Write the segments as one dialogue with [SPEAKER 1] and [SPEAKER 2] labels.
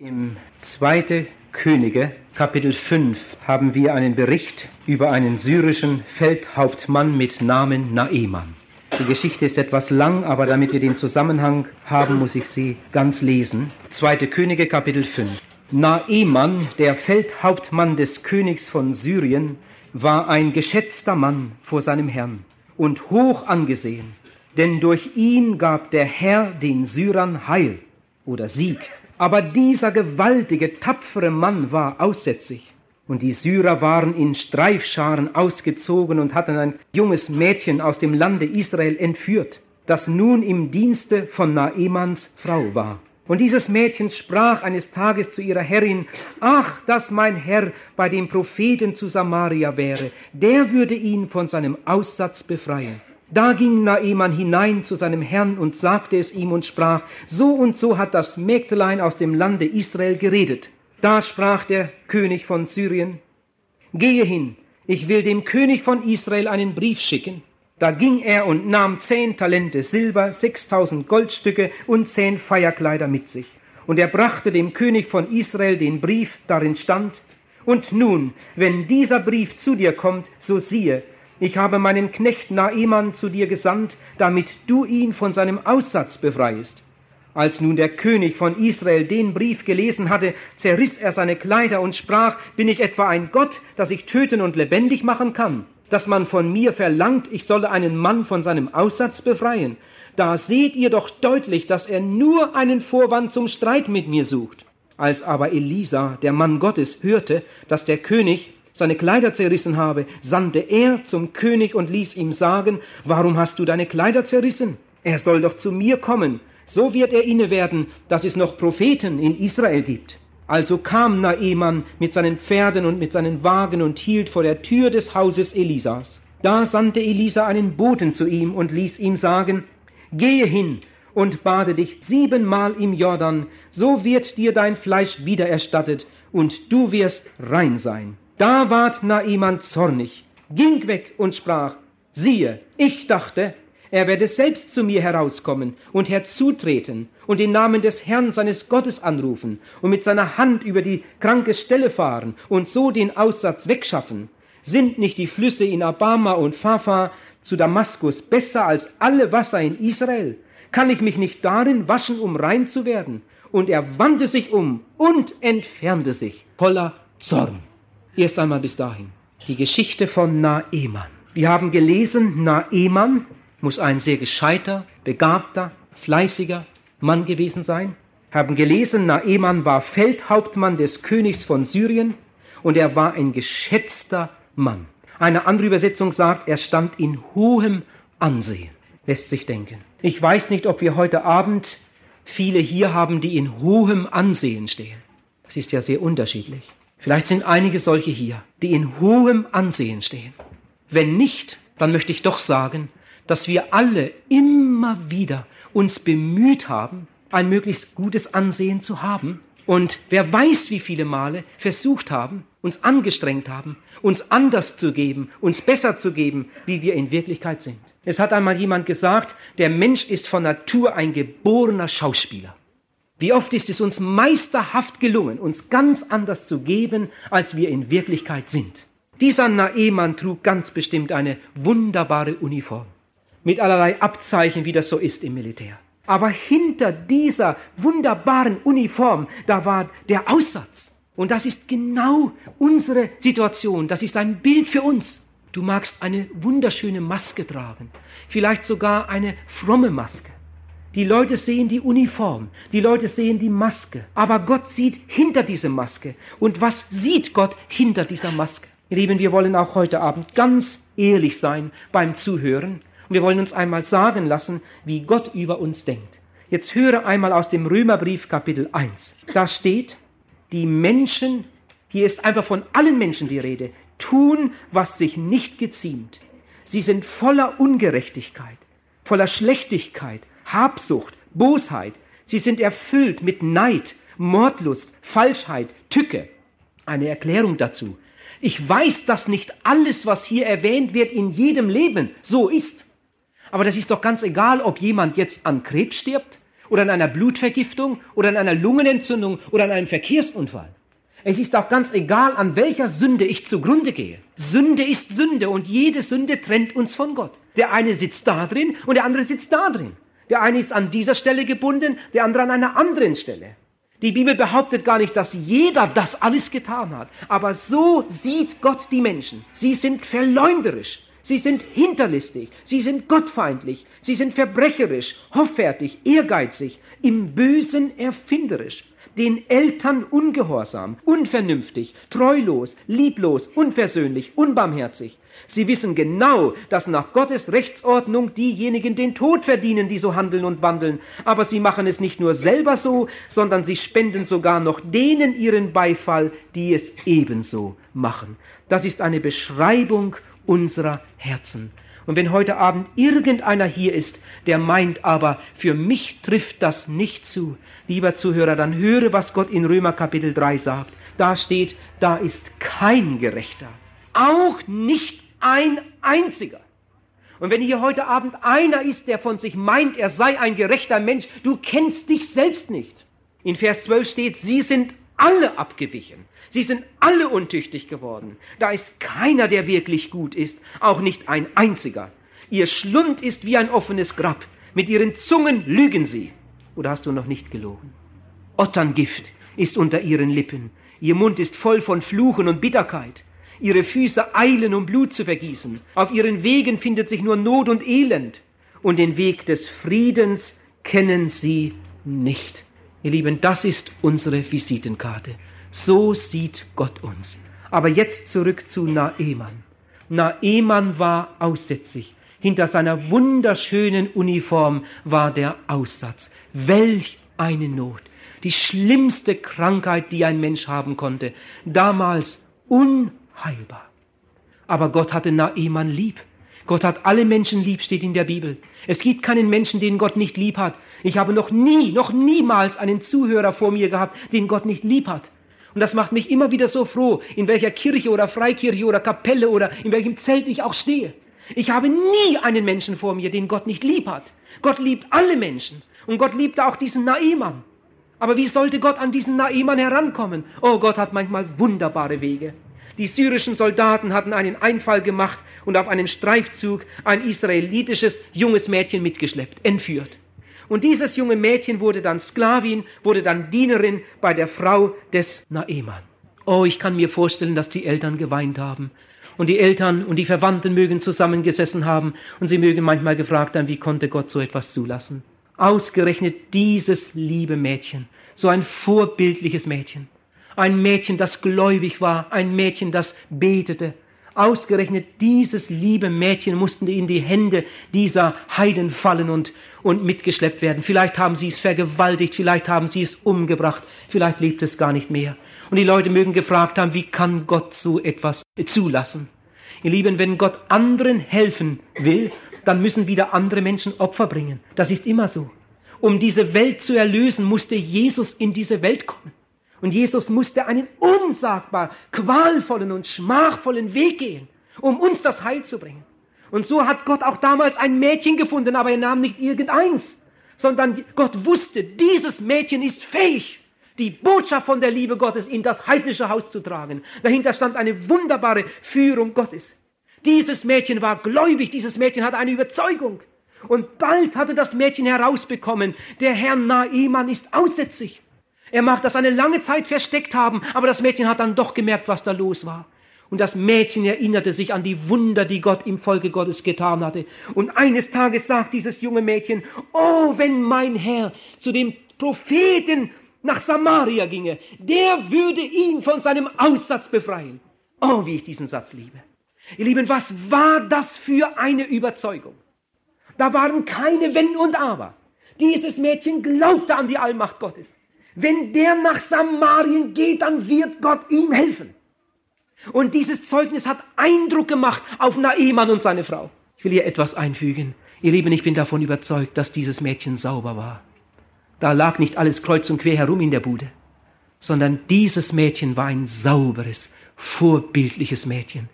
[SPEAKER 1] Im 2. Könige, Kapitel 5, haben wir einen Bericht über einen syrischen Feldhauptmann mit Namen Naeman. Die Geschichte ist etwas lang, aber damit wir den Zusammenhang haben, muss ich sie ganz lesen. 2. Könige, Kapitel 5. Naeman, der Feldhauptmann des Königs von Syrien, war ein geschätzter Mann vor seinem Herrn und hoch angesehen, denn durch ihn gab der Herr den Syrern Heil oder Sieg. Aber dieser gewaltige, tapfere Mann war aussätzig. Und die Syrer waren in Streifscharen ausgezogen und hatten ein junges Mädchen aus dem Lande Israel entführt, das nun im Dienste von Naemans Frau war. Und dieses Mädchen sprach eines Tages zu ihrer Herrin, Ach, dass mein Herr bei dem Propheten zu Samaria wäre, der würde ihn von seinem Aussatz befreien. Da ging Naeman hinein zu seinem Herrn und sagte es ihm und sprach, so und so hat das Mägdlein aus dem Lande Israel geredet. Da sprach der König von Syrien, gehe hin, ich will dem König von Israel einen Brief schicken. Da ging er und nahm zehn Talente Silber, sechstausend Goldstücke und zehn Feierkleider mit sich. Und er brachte dem König von Israel den Brief, darin stand, und nun, wenn dieser Brief zu dir kommt, so siehe, ich habe meinen Knecht Naeman zu dir gesandt, damit du ihn von seinem Aussatz befreist. Als nun der König von Israel den Brief gelesen hatte, zerriss er seine Kleider und sprach, bin ich etwa ein Gott, dass ich töten und lebendig machen kann? Dass man von mir verlangt, ich solle einen Mann von seinem Aussatz befreien? Da seht ihr doch deutlich, dass er nur einen Vorwand zum Streit mit mir sucht. Als aber Elisa, der Mann Gottes, hörte, dass der König seine Kleider zerrissen habe, sandte er zum König und ließ ihm sagen, warum hast du deine Kleider zerrissen? Er soll doch zu mir kommen, so wird er inne werden, dass es noch Propheten in Israel gibt. Also kam Naeman mit seinen Pferden und mit seinen Wagen und hielt vor der Tür des Hauses Elisas. Da sandte Elisa einen Boten zu ihm und ließ ihm sagen, Gehe hin und bade dich siebenmal im Jordan, so wird dir dein Fleisch wiedererstattet und du wirst rein sein. Da ward Naaman zornig, ging weg und sprach, siehe, ich dachte, er werde selbst zu mir herauskommen und herzutreten und den Namen des Herrn seines Gottes anrufen und mit seiner Hand über die kranke Stelle fahren und so den Aussatz wegschaffen. Sind nicht die Flüsse in Abama und Phafa zu Damaskus besser als alle Wasser in Israel? Kann ich mich nicht darin waschen, um rein zu werden? Und er wandte sich um und entfernte sich voller Zorn. Erst einmal bis dahin. Die Geschichte von Naeman. Wir haben gelesen, Naeman muss ein sehr gescheiter, begabter, fleißiger Mann gewesen sein. Haben gelesen, Naeman war Feldhauptmann des Königs von Syrien und er war ein geschätzter Mann. Eine andere Übersetzung sagt, er stand in hohem Ansehen. Lässt sich denken. Ich weiß nicht, ob wir heute Abend viele hier haben, die in hohem Ansehen stehen. Das ist ja sehr unterschiedlich. Vielleicht sind einige solche hier, die in hohem Ansehen stehen. Wenn nicht, dann möchte ich doch sagen, dass wir alle immer wieder uns bemüht haben, ein möglichst gutes Ansehen zu haben. Und wer weiß, wie viele Male versucht haben, uns angestrengt haben, uns anders zu geben, uns besser zu geben, wie wir in Wirklichkeit sind. Es hat einmal jemand gesagt, der Mensch ist von Natur ein geborener Schauspieler. Wie oft ist es uns meisterhaft gelungen, uns ganz anders zu geben, als wir in Wirklichkeit sind. Dieser Naeman trug ganz bestimmt eine wunderbare Uniform, mit allerlei Abzeichen, wie das so ist im Militär. Aber hinter dieser wunderbaren Uniform, da war der Aussatz. Und das ist genau unsere Situation. Das ist ein Bild für uns. Du magst eine wunderschöne Maske tragen, vielleicht sogar eine fromme Maske. Die Leute sehen die Uniform, die Leute sehen die Maske, aber Gott sieht hinter diese Maske. Und was sieht Gott hinter dieser Maske? Ihr Lieben, wir wollen auch heute Abend ganz ehrlich sein beim Zuhören. Und wir wollen uns einmal sagen lassen, wie Gott über uns denkt. Jetzt höre einmal aus dem Römerbrief Kapitel 1. Da steht, die Menschen, hier ist einfach von allen Menschen die Rede, tun, was sich nicht geziemt. Sie sind voller Ungerechtigkeit, voller Schlechtigkeit, Habsucht, Bosheit. Sie sind erfüllt mit Neid, Mordlust, Falschheit, Tücke. Eine Erklärung dazu. Ich weiß, dass nicht alles, was hier erwähnt wird, in jedem Leben so ist. Aber das ist doch ganz egal, ob jemand jetzt an Krebs stirbt oder an einer Blutvergiftung oder an einer Lungenentzündung oder an einem Verkehrsunfall. Es ist auch ganz egal, an welcher Sünde ich zugrunde gehe. Sünde ist Sünde und jede Sünde trennt uns von Gott. Der eine sitzt da drin und der andere sitzt da drin. Der eine ist an dieser Stelle gebunden, der andere an einer anderen Stelle. Die Bibel behauptet gar nicht, dass jeder das alles getan hat. Aber so sieht Gott die Menschen. Sie sind verleumderisch. Sie sind hinterlistig. Sie sind gottfeindlich. Sie sind verbrecherisch, hoffärtig, ehrgeizig, im Bösen erfinderisch den Eltern ungehorsam, unvernünftig, treulos, lieblos, unversöhnlich, unbarmherzig. Sie wissen genau, dass nach Gottes Rechtsordnung diejenigen den Tod verdienen, die so handeln und wandeln. Aber sie machen es nicht nur selber so, sondern sie spenden sogar noch denen ihren Beifall, die es ebenso machen. Das ist eine Beschreibung unserer Herzen. Und wenn heute Abend irgendeiner hier ist, der meint aber, für mich trifft das nicht zu, lieber Zuhörer, dann höre, was Gott in Römer Kapitel 3 sagt. Da steht, da ist kein Gerechter, auch nicht ein einziger. Und wenn hier heute Abend einer ist, der von sich meint, er sei ein gerechter Mensch, du kennst dich selbst nicht. In Vers 12 steht, sie sind alle abgewichen. Sie sind alle untüchtig geworden. Da ist keiner, der wirklich gut ist, auch nicht ein einziger. Ihr Schlund ist wie ein offenes Grab. Mit ihren Zungen lügen sie. Oder hast du noch nicht gelogen? Otterngift ist unter ihren Lippen. Ihr Mund ist voll von Fluchen und Bitterkeit. Ihre Füße eilen, um Blut zu vergießen. Auf ihren Wegen findet sich nur Not und Elend. Und den Weg des Friedens kennen sie nicht. Ihr Lieben, das ist unsere Visitenkarte. So sieht Gott uns. Aber jetzt zurück zu Naeman. Naeman war aussätzig. Hinter seiner wunderschönen Uniform war der Aussatz. Welch eine Not. Die schlimmste Krankheit, die ein Mensch haben konnte. Damals unheilbar. Aber Gott hatte Naeman lieb. Gott hat alle Menschen lieb, steht in der Bibel. Es gibt keinen Menschen, den Gott nicht lieb hat. Ich habe noch nie, noch niemals einen Zuhörer vor mir gehabt, den Gott nicht lieb hat. Und das macht mich immer wieder so froh, in welcher Kirche oder Freikirche oder Kapelle oder in welchem Zelt ich auch stehe. Ich habe nie einen Menschen vor mir, den Gott nicht lieb hat. Gott liebt alle Menschen. Und Gott liebte auch diesen Naemann. Aber wie sollte Gott an diesen Naemann herankommen? Oh, Gott hat manchmal wunderbare Wege. Die syrischen Soldaten hatten einen Einfall gemacht und auf einem Streifzug ein israelitisches junges Mädchen mitgeschleppt, entführt. Und dieses junge Mädchen wurde dann Sklavin, wurde dann Dienerin bei der Frau des Naeman. Oh, ich kann mir vorstellen, dass die Eltern geweint haben. Und die Eltern und die Verwandten mögen zusammengesessen haben und sie mögen manchmal gefragt haben, wie konnte Gott so etwas zulassen? Ausgerechnet dieses liebe Mädchen, so ein vorbildliches Mädchen. Ein Mädchen, das gläubig war, ein Mädchen, das betete, Ausgerechnet dieses liebe Mädchen mussten in die Hände dieser Heiden fallen und, und mitgeschleppt werden. Vielleicht haben sie es vergewaltigt, vielleicht haben sie es umgebracht, vielleicht lebt es gar nicht mehr. Und die Leute mögen gefragt haben, wie kann Gott so etwas zulassen? Ihr Lieben, wenn Gott anderen helfen will, dann müssen wieder andere Menschen Opfer bringen. Das ist immer so. Um diese Welt zu erlösen, musste Jesus in diese Welt kommen. Und Jesus musste einen unsagbar qualvollen und schmachvollen Weg gehen, um uns das Heil zu bringen. Und so hat Gott auch damals ein Mädchen gefunden, aber er nahm nicht irgendeins, sondern Gott wusste, dieses Mädchen ist fähig, die Botschaft von der Liebe Gottes in das heidnische Haus zu tragen. Dahinter stand eine wunderbare Führung Gottes. Dieses Mädchen war gläubig, dieses Mädchen hatte eine Überzeugung. Und bald hatte das Mädchen herausbekommen, der Herr Naaman ist aussätzig. Er mag das eine lange Zeit versteckt haben, aber das Mädchen hat dann doch gemerkt, was da los war. Und das Mädchen erinnerte sich an die Wunder, die Gott im Volke Gottes getan hatte. Und eines Tages sagt dieses junge Mädchen, oh, wenn mein Herr zu dem Propheten nach Samaria ginge, der würde ihn von seinem Aussatz befreien. Oh, wie ich diesen Satz liebe. Ihr Lieben, was war das für eine Überzeugung? Da waren keine Wenn und Aber. Dieses Mädchen glaubte an die Allmacht Gottes. Wenn der nach Samarien geht, dann wird Gott ihm helfen. Und dieses Zeugnis hat Eindruck gemacht auf Naemann und seine Frau. Ich will hier etwas einfügen. Ihr Lieben, ich bin davon überzeugt, dass dieses Mädchen sauber war. Da lag nicht alles kreuz und quer herum in der Bude, sondern dieses Mädchen war ein sauberes, vorbildliches Mädchen.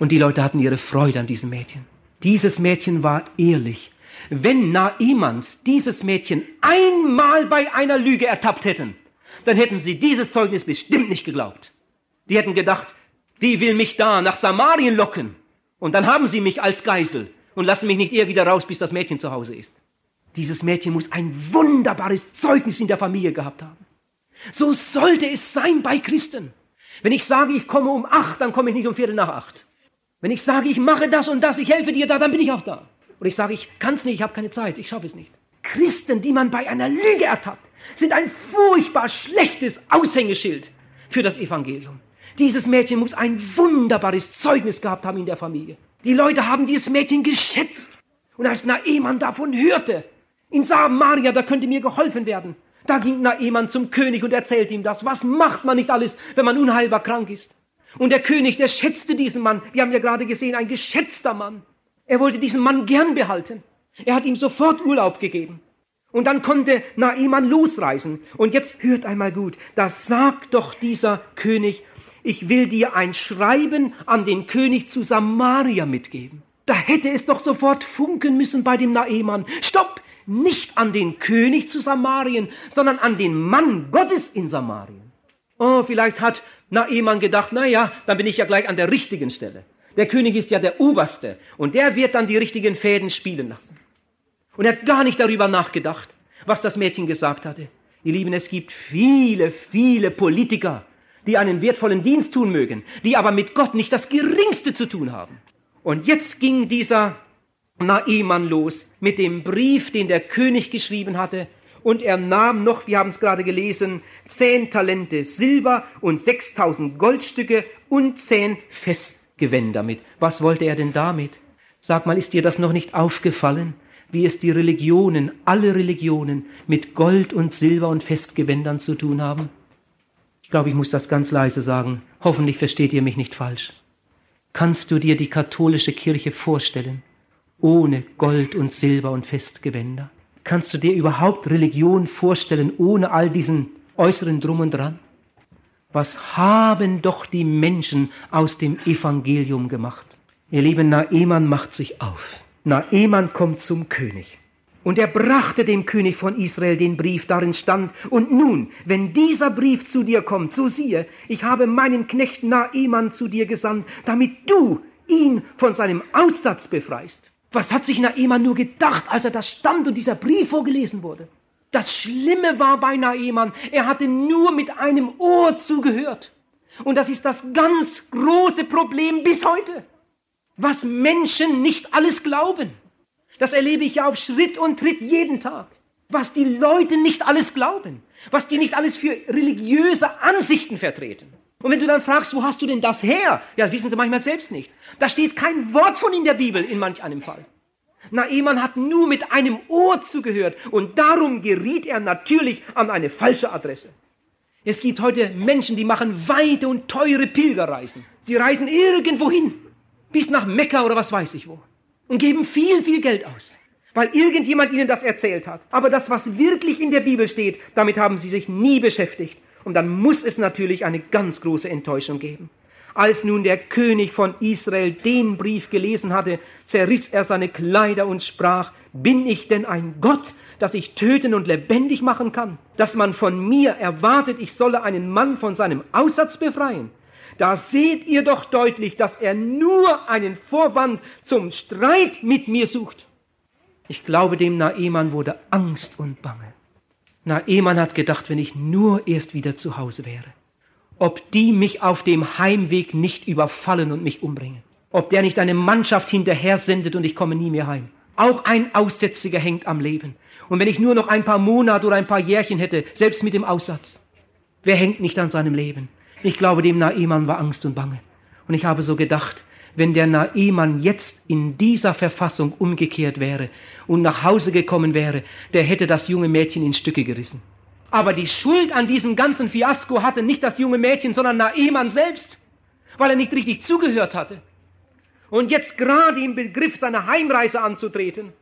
[SPEAKER 1] Und die Leute hatten ihre Freude an diesem Mädchen. Dieses Mädchen war ehrlich. Wenn Naimans dieses Mädchen einmal bei einer Lüge ertappt hätten, dann hätten sie dieses Zeugnis bestimmt nicht geglaubt. Die hätten gedacht, die will mich da nach Samarien locken. Und dann haben sie mich als Geisel und lassen mich nicht eher wieder raus, bis das Mädchen zu Hause ist. Dieses Mädchen muss ein wunderbares Zeugnis in der Familie gehabt haben. So sollte es sein bei Christen. Wenn ich sage, ich komme um acht, dann komme ich nicht um Viertel nach acht. Wenn ich sage, ich mache das und das, ich helfe dir da, dann bin ich auch da. Und ich sage, ich kann es nicht, ich habe keine Zeit, ich schaffe es nicht. Christen, die man bei einer Lüge ertappt, sind ein furchtbar schlechtes Aushängeschild für das Evangelium. Dieses Mädchen muss ein wunderbares Zeugnis gehabt haben in der Familie. Die Leute haben dieses Mädchen geschätzt. Und als Naemann davon hörte, in Samaria, da könnte mir geholfen werden, da ging Naemann zum König und erzählte ihm das. Was macht man nicht alles, wenn man unheilbar krank ist? Und der König, der schätzte diesen Mann. Wir haben ja gerade gesehen, ein geschätzter Mann. Er wollte diesen Mann gern behalten. Er hat ihm sofort Urlaub gegeben. Und dann konnte Naiman losreisen. Und jetzt hört einmal gut, da sagt doch dieser König, ich will dir ein Schreiben an den König zu Samaria mitgeben. Da hätte es doch sofort funken müssen bei dem Naemann. Stopp! Nicht an den König zu Samarien, sondern an den Mann Gottes in Samarien. Oh, vielleicht hat Naemann gedacht, na ja, dann bin ich ja gleich an der richtigen Stelle. Der König ist ja der Oberste und der wird dann die richtigen Fäden spielen lassen. Und er hat gar nicht darüber nachgedacht, was das Mädchen gesagt hatte. Ihr Lieben, es gibt viele, viele Politiker, die einen wertvollen Dienst tun mögen, die aber mit Gott nicht das Geringste zu tun haben. Und jetzt ging dieser Naiman los mit dem Brief, den der König geschrieben hatte, und er nahm noch, wir haben es gerade gelesen, zehn Talente Silber und sechstausend Goldstücke und zehn Festgewänder mit. Was wollte er denn damit? Sag mal, ist dir das noch nicht aufgefallen? wie es die Religionen, alle Religionen mit Gold und Silber und Festgewändern zu tun haben? Ich glaube, ich muss das ganz leise sagen. Hoffentlich versteht ihr mich nicht falsch. Kannst du dir die katholische Kirche vorstellen, ohne Gold und Silber und Festgewänder? Kannst du dir überhaupt Religion vorstellen, ohne all diesen äußeren Drum und Dran? Was haben doch die Menschen aus dem Evangelium gemacht? Ihr lieben Naemann macht sich auf. Naeman kommt zum König. Und er brachte dem König von Israel den Brief, darin stand, und nun, wenn dieser Brief zu dir kommt, so siehe, ich habe meinen Knecht Naeman zu dir gesandt, damit du ihn von seinem Aussatz befreist. Was hat sich Naeman nur gedacht, als er das stand und dieser Brief vorgelesen wurde? Das Schlimme war bei Naeman, er hatte nur mit einem Ohr zugehört. Und das ist das ganz große Problem bis heute was Menschen nicht alles glauben. Das erlebe ich ja auf Schritt und Tritt jeden Tag. Was die Leute nicht alles glauben. Was die nicht alles für religiöse Ansichten vertreten. Und wenn du dann fragst, wo hast du denn das her? Ja, wissen sie manchmal selbst nicht. Da steht kein Wort von in der Bibel in manch einem Fall. Naemann hat nur mit einem Ohr zugehört und darum geriet er natürlich an eine falsche Adresse. Es gibt heute Menschen, die machen weite und teure Pilgerreisen. Sie reisen irgendwo hin bis nach Mekka oder was weiß ich wo und geben viel, viel Geld aus, weil irgendjemand ihnen das erzählt hat. Aber das, was wirklich in der Bibel steht, damit haben sie sich nie beschäftigt. Und dann muss es natürlich eine ganz große Enttäuschung geben. Als nun der König von Israel den Brief gelesen hatte, zerriss er seine Kleider und sprach, bin ich denn ein Gott, dass ich töten und lebendig machen kann? Dass man von mir erwartet, ich solle einen Mann von seinem Aussatz befreien? Da seht ihr doch deutlich, dass er nur einen Vorwand zum Streit mit mir sucht. Ich glaube, dem Naemann wurde Angst und Bange. Naemann hat gedacht, wenn ich nur erst wieder zu Hause wäre, ob die mich auf dem Heimweg nicht überfallen und mich umbringen, ob der nicht eine Mannschaft hinterher sendet und ich komme nie mehr heim. Auch ein Aussätziger hängt am Leben. Und wenn ich nur noch ein paar Monate oder ein paar Jährchen hätte, selbst mit dem Aussatz, wer hängt nicht an seinem Leben? Ich glaube, dem Naiman war Angst und Bange. Und ich habe so gedacht, wenn der Naiman jetzt in dieser Verfassung umgekehrt wäre und nach Hause gekommen wäre, der hätte das junge Mädchen in Stücke gerissen. Aber die Schuld an diesem ganzen Fiasko hatte nicht das junge Mädchen, sondern Naiman selbst, weil er nicht richtig zugehört hatte. Und jetzt gerade im Begriff, seine Heimreise anzutreten,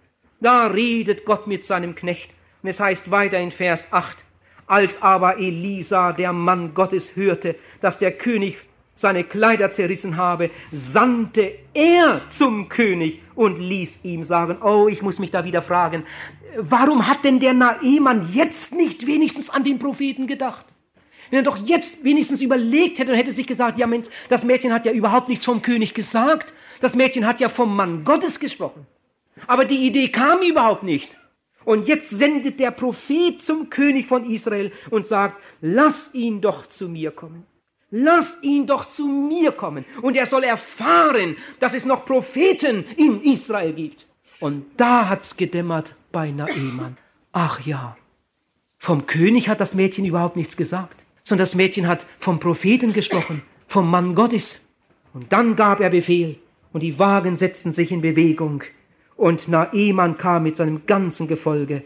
[SPEAKER 1] da redet Gott mit seinem Knecht. Und es heißt weiter in Vers 8, als aber Elisa, der Mann Gottes, hörte, dass der König seine Kleider zerrissen habe, sandte er zum König und ließ ihm sagen, oh, ich muss mich da wieder fragen, warum hat denn der Naemann jetzt nicht wenigstens an den Propheten gedacht? Wenn er doch jetzt wenigstens überlegt hätte und hätte sich gesagt, ja Mensch, das Mädchen hat ja überhaupt nichts vom König gesagt, das Mädchen hat ja vom Mann Gottes gesprochen. Aber die Idee kam überhaupt nicht. Und jetzt sendet der Prophet zum König von Israel und sagt, lass ihn doch zu mir kommen. Lass ihn doch zu mir kommen und er soll erfahren, dass es noch Propheten in Israel gibt. Und da hat's gedämmert bei Naemann. Ach ja, vom König hat das Mädchen überhaupt nichts gesagt, sondern das Mädchen hat vom Propheten gesprochen, vom Mann Gottes. Und dann gab er Befehl und die Wagen setzten sich in Bewegung und Naemann kam mit seinem ganzen Gefolge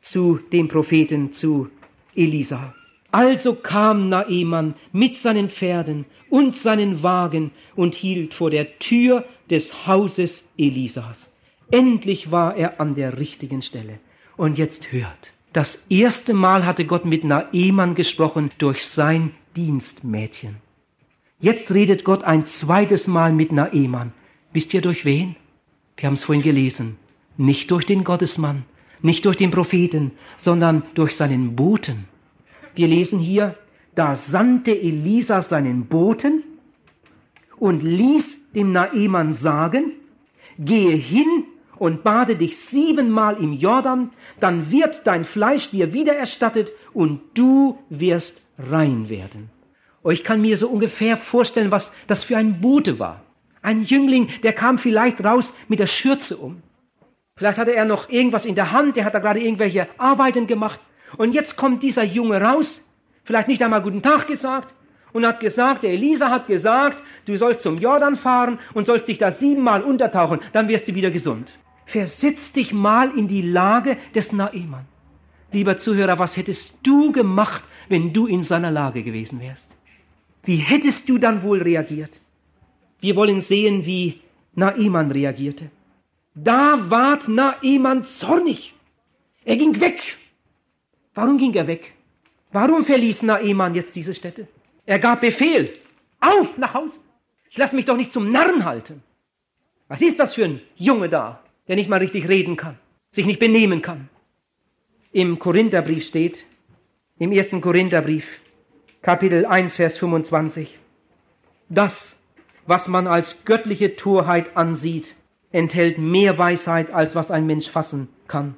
[SPEAKER 1] zu dem Propheten, zu Elisa. Also kam Naemann mit seinen Pferden und seinen Wagen und hielt vor der Tür des Hauses Elisas. Endlich war er an der richtigen Stelle. Und jetzt hört. Das erste Mal hatte Gott mit Naemann gesprochen durch sein Dienstmädchen. Jetzt redet Gott ein zweites Mal mit Naemann. Wisst ihr durch wen? Wir haben es vorhin gelesen. Nicht durch den Gottesmann, nicht durch den Propheten, sondern durch seinen Boten. Wir lesen hier, da sandte Elisa seinen Boten und ließ dem Naemann sagen, gehe hin und bade dich siebenmal im Jordan, dann wird dein Fleisch dir wiedererstattet und du wirst rein werden. Oh, ich kann mir so ungefähr vorstellen, was das für ein Bote war. Ein Jüngling, der kam vielleicht raus mit der Schürze um. Vielleicht hatte er noch irgendwas in der Hand, der hat da gerade irgendwelche Arbeiten gemacht und jetzt kommt dieser Junge raus, vielleicht nicht einmal guten Tag gesagt, und hat gesagt, der Elisa hat gesagt, du sollst zum Jordan fahren und sollst dich da siebenmal untertauchen, dann wirst du wieder gesund. Versetz dich mal in die Lage des Naemann. Lieber Zuhörer, was hättest du gemacht, wenn du in seiner Lage gewesen wärst? Wie hättest du dann wohl reagiert? Wir wollen sehen, wie Naemann reagierte. Da ward Naemann zornig. Er ging weg Warum ging er weg? Warum verließ Naemann jetzt diese Stätte? Er gab Befehl. Auf nach Hause. Ich lasse mich doch nicht zum Narren halten. Was ist das für ein Junge da, der nicht mal richtig reden kann, sich nicht benehmen kann? Im Korintherbrief steht, im ersten Korintherbrief, Kapitel 1, Vers 25, das, was man als göttliche Torheit ansieht, enthält mehr Weisheit, als was ein Mensch fassen kann.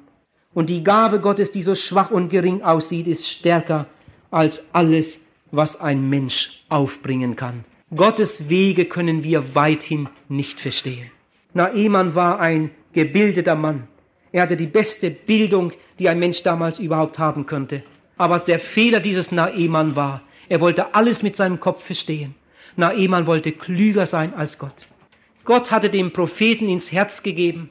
[SPEAKER 1] Und die Gabe Gottes, die so schwach und gering aussieht, ist stärker als alles, was ein Mensch aufbringen kann. Gottes Wege können wir weithin nicht verstehen. Naemann war ein gebildeter Mann. Er hatte die beste Bildung, die ein Mensch damals überhaupt haben könnte. Aber der Fehler dieses Naemann war, er wollte alles mit seinem Kopf verstehen. Naemann wollte klüger sein als Gott. Gott hatte dem Propheten ins Herz gegeben,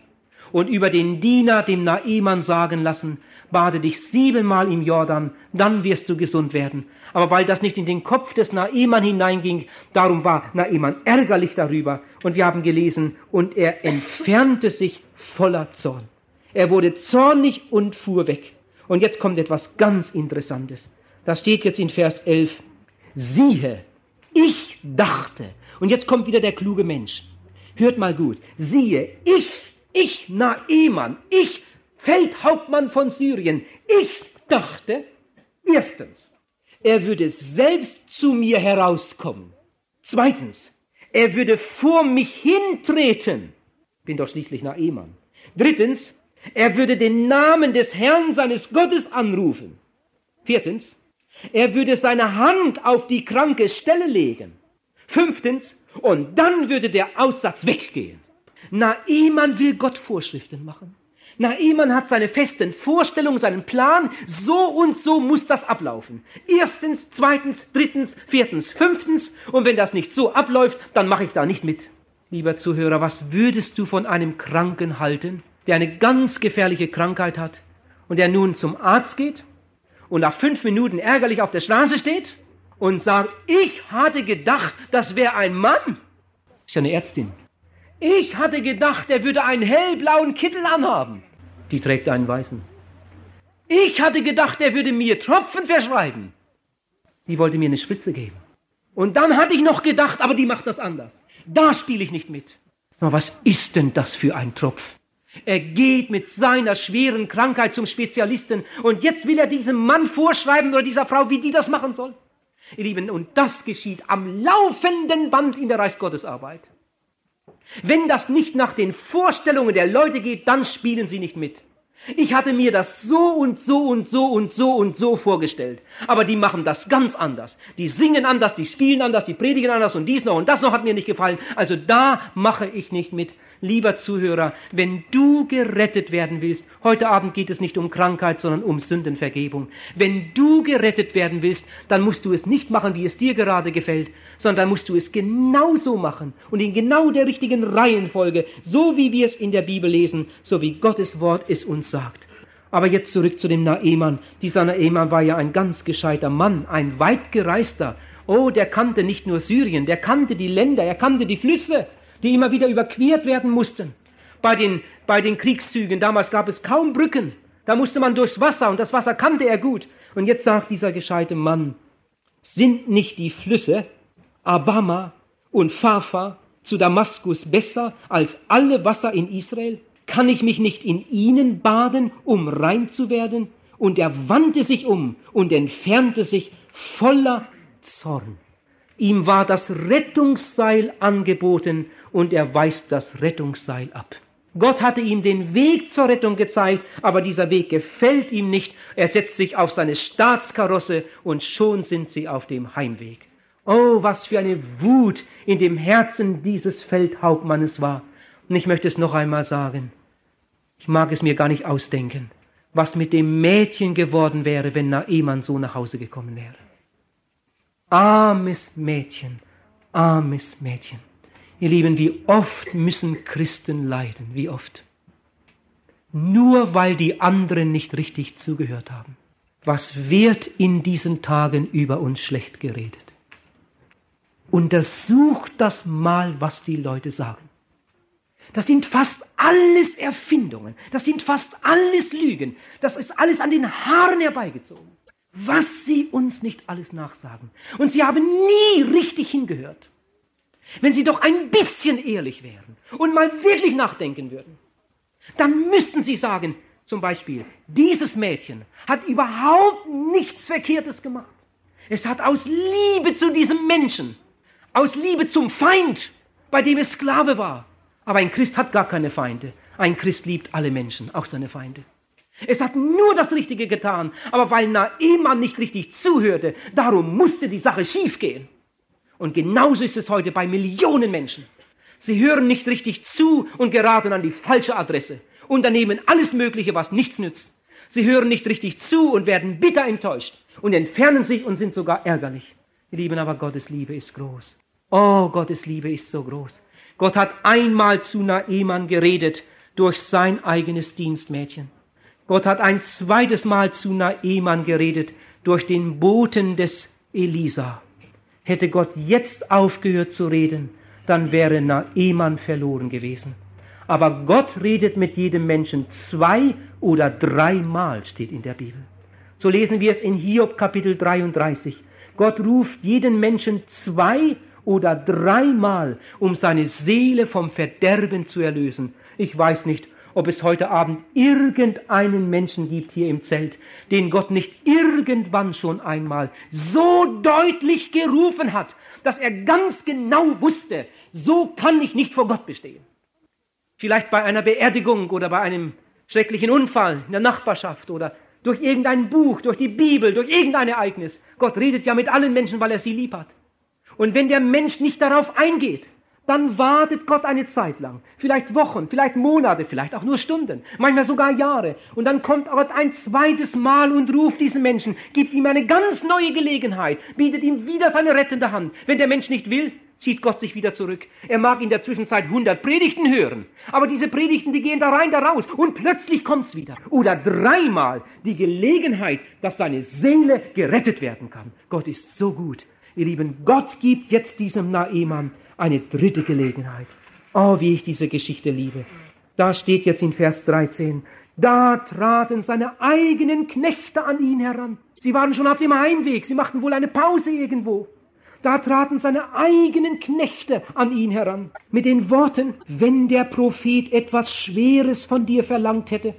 [SPEAKER 1] und über den Diener, dem Naemann, sagen lassen, bade dich siebenmal im Jordan, dann wirst du gesund werden. Aber weil das nicht in den Kopf des Naemann hineinging, darum war Naemann ärgerlich darüber. Und wir haben gelesen, und er entfernte sich voller Zorn. Er wurde zornig und fuhr weg. Und jetzt kommt etwas ganz Interessantes. Das steht jetzt in Vers 11. Siehe, ich dachte. Und jetzt kommt wieder der kluge Mensch. Hört mal gut. Siehe, ich ich, Naemann, ich, Feldhauptmann von Syrien, ich dachte, erstens, er würde selbst zu mir herauskommen. Zweitens, er würde vor mich hintreten. Bin doch schließlich Naemann. Drittens, er würde den Namen des Herrn seines Gottes anrufen. Viertens, er würde seine Hand auf die kranke Stelle legen. Fünftens, und dann würde der Aussatz weggehen. Naemann will Gott Vorschriften machen. Naemann hat seine festen Vorstellungen, seinen Plan. So und so muss das ablaufen. Erstens, zweitens, drittens, viertens, fünftens. Und wenn das nicht so abläuft, dann mache ich da nicht mit. Lieber Zuhörer, was würdest du von einem Kranken halten, der eine ganz gefährliche Krankheit hat und der nun zum Arzt geht und nach fünf Minuten ärgerlich auf der Straße steht und sagt, ich hatte gedacht, das wäre ein Mann. ist ja eine Ärztin. Ich hatte gedacht, er würde einen hellblauen Kittel anhaben. Die trägt einen weißen. Ich hatte gedacht, er würde mir Tropfen verschreiben. Die wollte mir eine Spritze geben. Und dann hatte ich noch gedacht, aber die macht das anders. Da spiele ich nicht mit. Aber was ist denn das für ein Tropf? Er geht mit seiner schweren Krankheit zum Spezialisten und jetzt will er diesem Mann vorschreiben oder dieser Frau, wie die das machen soll. Ihr Lieben, und das geschieht am laufenden Band in der Reichsgottesarbeit. Wenn das nicht nach den Vorstellungen der Leute geht, dann spielen sie nicht mit. Ich hatte mir das so und so und so und so und so vorgestellt. Aber die machen das ganz anders. Die singen anders, die spielen anders, die predigen anders und dies noch und das noch hat mir nicht gefallen. Also da mache ich nicht mit. Lieber Zuhörer, wenn du gerettet werden willst, heute Abend geht es nicht um Krankheit, sondern um Sündenvergebung. Wenn du gerettet werden willst, dann musst du es nicht machen, wie es dir gerade gefällt, sondern musst du es genauso machen und in genau der richtigen Reihenfolge, so wie wir es in der Bibel lesen, so wie Gottes Wort es uns sagt. Aber jetzt zurück zu dem Naemann. Dieser Naemann war ja ein ganz gescheiter Mann, ein weit gereister. Oh, der kannte nicht nur Syrien, der kannte die Länder, er kannte die Flüsse die immer wieder überquert werden mussten. Bei den, bei den Kriegszügen damals gab es kaum Brücken. Da musste man durchs Wasser und das Wasser kannte er gut. Und jetzt sagt dieser gescheite Mann, sind nicht die Flüsse Abama und Phafa zu Damaskus besser als alle Wasser in Israel? Kann ich mich nicht in ihnen baden, um rein zu werden? Und er wandte sich um und entfernte sich voller Zorn. Ihm war das Rettungsseil angeboten und er weist das Rettungsseil ab. Gott hatte ihm den Weg zur Rettung gezeigt, aber dieser Weg gefällt ihm nicht. Er setzt sich auf seine Staatskarosse und schon sind sie auf dem Heimweg. Oh, was für eine Wut in dem Herzen dieses Feldhauptmannes war. Und ich möchte es noch einmal sagen. Ich mag es mir gar nicht ausdenken, was mit dem Mädchen geworden wäre, wenn Naemann so nach Hause gekommen wäre. Armes Mädchen, armes Mädchen. Ihr Lieben, wie oft müssen Christen leiden, wie oft. Nur weil die anderen nicht richtig zugehört haben. Was wird in diesen Tagen über uns schlecht geredet? Untersucht das mal, was die Leute sagen. Das sind fast alles Erfindungen. Das sind fast alles Lügen. Das ist alles an den Haaren herbeigezogen. Was sie uns nicht alles nachsagen. Und sie haben nie richtig hingehört. Wenn Sie doch ein bisschen ehrlich wären und mal wirklich nachdenken würden, dann müssten Sie sagen, zum Beispiel, dieses Mädchen hat überhaupt nichts Verkehrtes gemacht. Es hat aus Liebe zu diesem Menschen, aus Liebe zum Feind, bei dem es Sklave war. Aber ein Christ hat gar keine Feinde. Ein Christ liebt alle Menschen, auch seine Feinde. Es hat nur das Richtige getan, aber weil Naemann nicht richtig zuhörte, darum musste die Sache schiefgehen. Und genauso ist es heute bei Millionen Menschen. Sie hören nicht richtig zu und geraten an die falsche Adresse, unternehmen alles Mögliche, was nichts nützt. Sie hören nicht richtig zu und werden bitter enttäuscht und entfernen sich und sind sogar ärgerlich. Ihr Lieben, aber Gottes Liebe ist groß. Oh, Gottes Liebe ist so groß. Gott hat einmal zu Naemann geredet durch sein eigenes Dienstmädchen. Gott hat ein zweites Mal zu Naemann geredet durch den Boten des Elisa. Hätte Gott jetzt aufgehört zu reden, dann wäre Naemann verloren gewesen. Aber Gott redet mit jedem Menschen zwei oder dreimal, steht in der Bibel. So lesen wir es in Hiob Kapitel 33. Gott ruft jeden Menschen zwei oder dreimal, um seine Seele vom Verderben zu erlösen. Ich weiß nicht, ob es heute Abend irgendeinen Menschen gibt hier im Zelt, den Gott nicht irgendwann schon einmal so deutlich gerufen hat, dass er ganz genau wusste, so kann ich nicht vor Gott bestehen. Vielleicht bei einer Beerdigung oder bei einem schrecklichen Unfall in der Nachbarschaft oder durch irgendein Buch, durch die Bibel, durch irgendein Ereignis. Gott redet ja mit allen Menschen, weil er sie lieb hat. Und wenn der Mensch nicht darauf eingeht, dann wartet Gott eine Zeit lang, vielleicht Wochen, vielleicht Monate, vielleicht auch nur Stunden, manchmal sogar Jahre. Und dann kommt Gott ein zweites Mal und ruft diesen Menschen, gibt ihm eine ganz neue Gelegenheit, bietet ihm wieder seine rettende Hand. Wenn der Mensch nicht will, zieht Gott sich wieder zurück. Er mag in der Zwischenzeit hundert Predigten hören, aber diese Predigten, die gehen da rein, da raus und plötzlich kommt's wieder. Oder dreimal die Gelegenheit, dass seine Seele gerettet werden kann. Gott ist so gut. Ihr Lieben, Gott gibt jetzt diesem Naemann eine dritte Gelegenheit. Oh, wie ich diese Geschichte liebe. Da steht jetzt in Vers 13, da traten seine eigenen Knechte an ihn heran. Sie waren schon auf dem Heimweg, sie machten wohl eine Pause irgendwo. Da traten seine eigenen Knechte an ihn heran mit den Worten, wenn der Prophet etwas Schweres von dir verlangt hätte,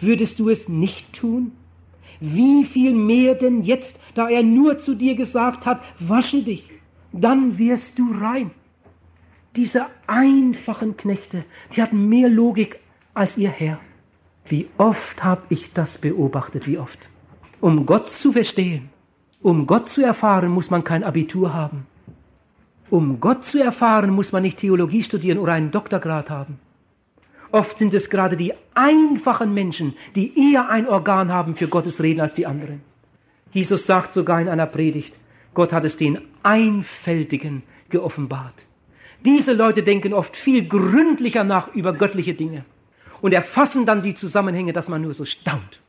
[SPEAKER 1] würdest du es nicht tun? Wie viel mehr denn jetzt, da er nur zu dir gesagt hat, wasche dich, dann wirst du rein. Diese einfachen Knechte, die hatten mehr Logik als ihr Herr. Wie oft habe ich das beobachtet, wie oft. Um Gott zu verstehen, um Gott zu erfahren, muss man kein Abitur haben. Um Gott zu erfahren, muss man nicht Theologie studieren oder einen Doktorgrad haben. Oft sind es gerade die einfachen Menschen, die eher ein Organ haben für Gottes Reden als die anderen. Jesus sagt sogar in einer Predigt, Gott hat es den Einfältigen geoffenbart. Diese Leute denken oft viel gründlicher nach über göttliche Dinge und erfassen dann die Zusammenhänge, dass man nur so staunt.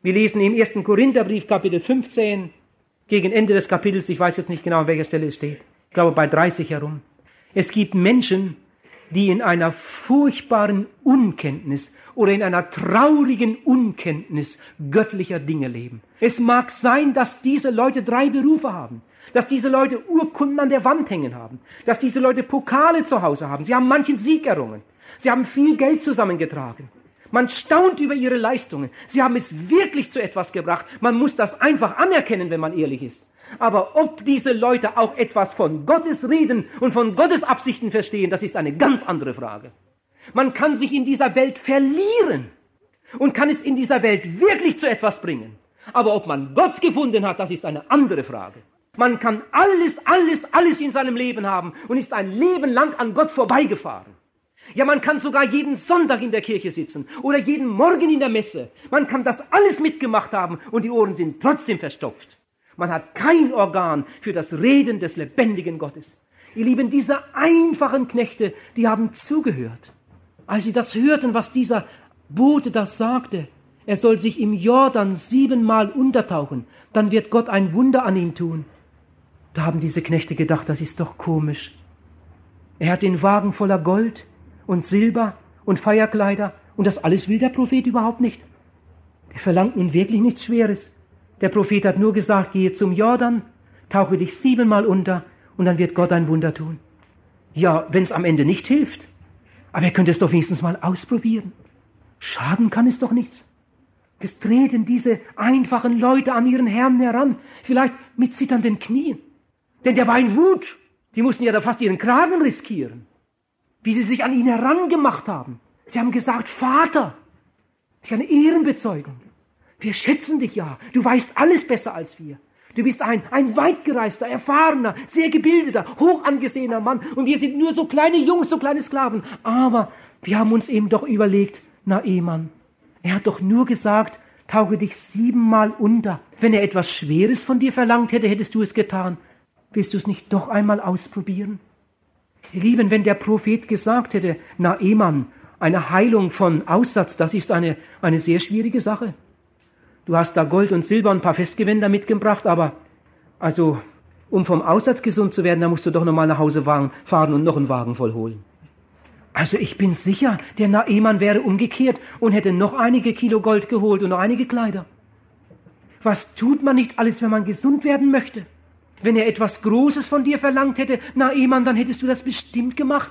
[SPEAKER 1] Wir lesen im ersten Korintherbrief Kapitel 15 gegen Ende des Kapitels, ich weiß jetzt nicht genau, an welcher Stelle es steht, ich glaube bei 30 herum. Es gibt Menschen, die in einer furchtbaren Unkenntnis oder in einer traurigen Unkenntnis göttlicher Dinge leben. Es mag sein, dass diese Leute drei Berufe haben, dass diese Leute Urkunden an der Wand hängen haben, dass diese Leute Pokale zu Hause haben. Sie haben manchen Sieg errungen. Sie haben viel Geld zusammengetragen. Man staunt über ihre Leistungen. Sie haben es wirklich zu etwas gebracht. Man muss das einfach anerkennen, wenn man ehrlich ist. Aber ob diese Leute auch etwas von Gottes Reden und von Gottes Absichten verstehen, das ist eine ganz andere Frage. Man kann sich in dieser Welt verlieren und kann es in dieser Welt wirklich zu etwas bringen. Aber ob man Gott gefunden hat, das ist eine andere Frage. Man kann alles, alles, alles in seinem Leben haben und ist ein Leben lang an Gott vorbeigefahren. Ja, man kann sogar jeden Sonntag in der Kirche sitzen oder jeden Morgen in der Messe. Man kann das alles mitgemacht haben und die Ohren sind trotzdem verstopft. Man hat kein Organ für das Reden des lebendigen Gottes. Ihr Lieben, diese einfachen Knechte, die haben zugehört. Als sie das hörten, was dieser Bote das sagte, er soll sich im Jordan siebenmal untertauchen, dann wird Gott ein Wunder an ihm tun. Da haben diese Knechte gedacht, das ist doch komisch. Er hat den Wagen voller Gold und Silber und Feierkleider und das alles will der Prophet überhaupt nicht. Er verlangt nun wirklich nichts Schweres. Der Prophet hat nur gesagt, gehe zum Jordan, tauche dich siebenmal unter und dann wird Gott ein Wunder tun. Ja, wenn es am Ende nicht hilft. Aber er könnte es doch wenigstens mal ausprobieren. Schaden kann es doch nichts. Es treten diese einfachen Leute an ihren Herrn heran, vielleicht mit zitternden Knien. Denn der war in Wut. Die mussten ja da fast ihren Kragen riskieren. Wie sie sich an ihn herangemacht haben. Sie haben gesagt, Vater. Das ist eine Ehrenbezeugung. Wir schätzen dich ja. Du weißt alles besser als wir. Du bist ein, ein weitgereister, erfahrener, sehr gebildeter, hoch angesehener Mann. Und wir sind nur so kleine Jungs, so kleine Sklaven. Aber wir haben uns eben doch überlegt, na Ehemann, er hat doch nur gesagt, tauche dich siebenmal unter. Wenn er etwas Schweres von dir verlangt hätte, hättest du es getan. Willst du es nicht doch einmal ausprobieren? Ihr Lieben, wenn der Prophet gesagt hätte, na Ehemann, eine Heilung von Aussatz, das ist eine, eine sehr schwierige Sache. Du hast da Gold und Silber und ein paar Festgewänder mitgebracht, aber also um vom Aussatz gesund zu werden, da musst du doch nochmal nach Hause fahren und noch einen Wagen voll holen. Also ich bin sicher, der Naemann wäre umgekehrt und hätte noch einige Kilo Gold geholt und noch einige Kleider. Was tut man nicht alles, wenn man gesund werden möchte? Wenn er etwas Großes von dir verlangt hätte, Naemann, dann hättest du das bestimmt gemacht.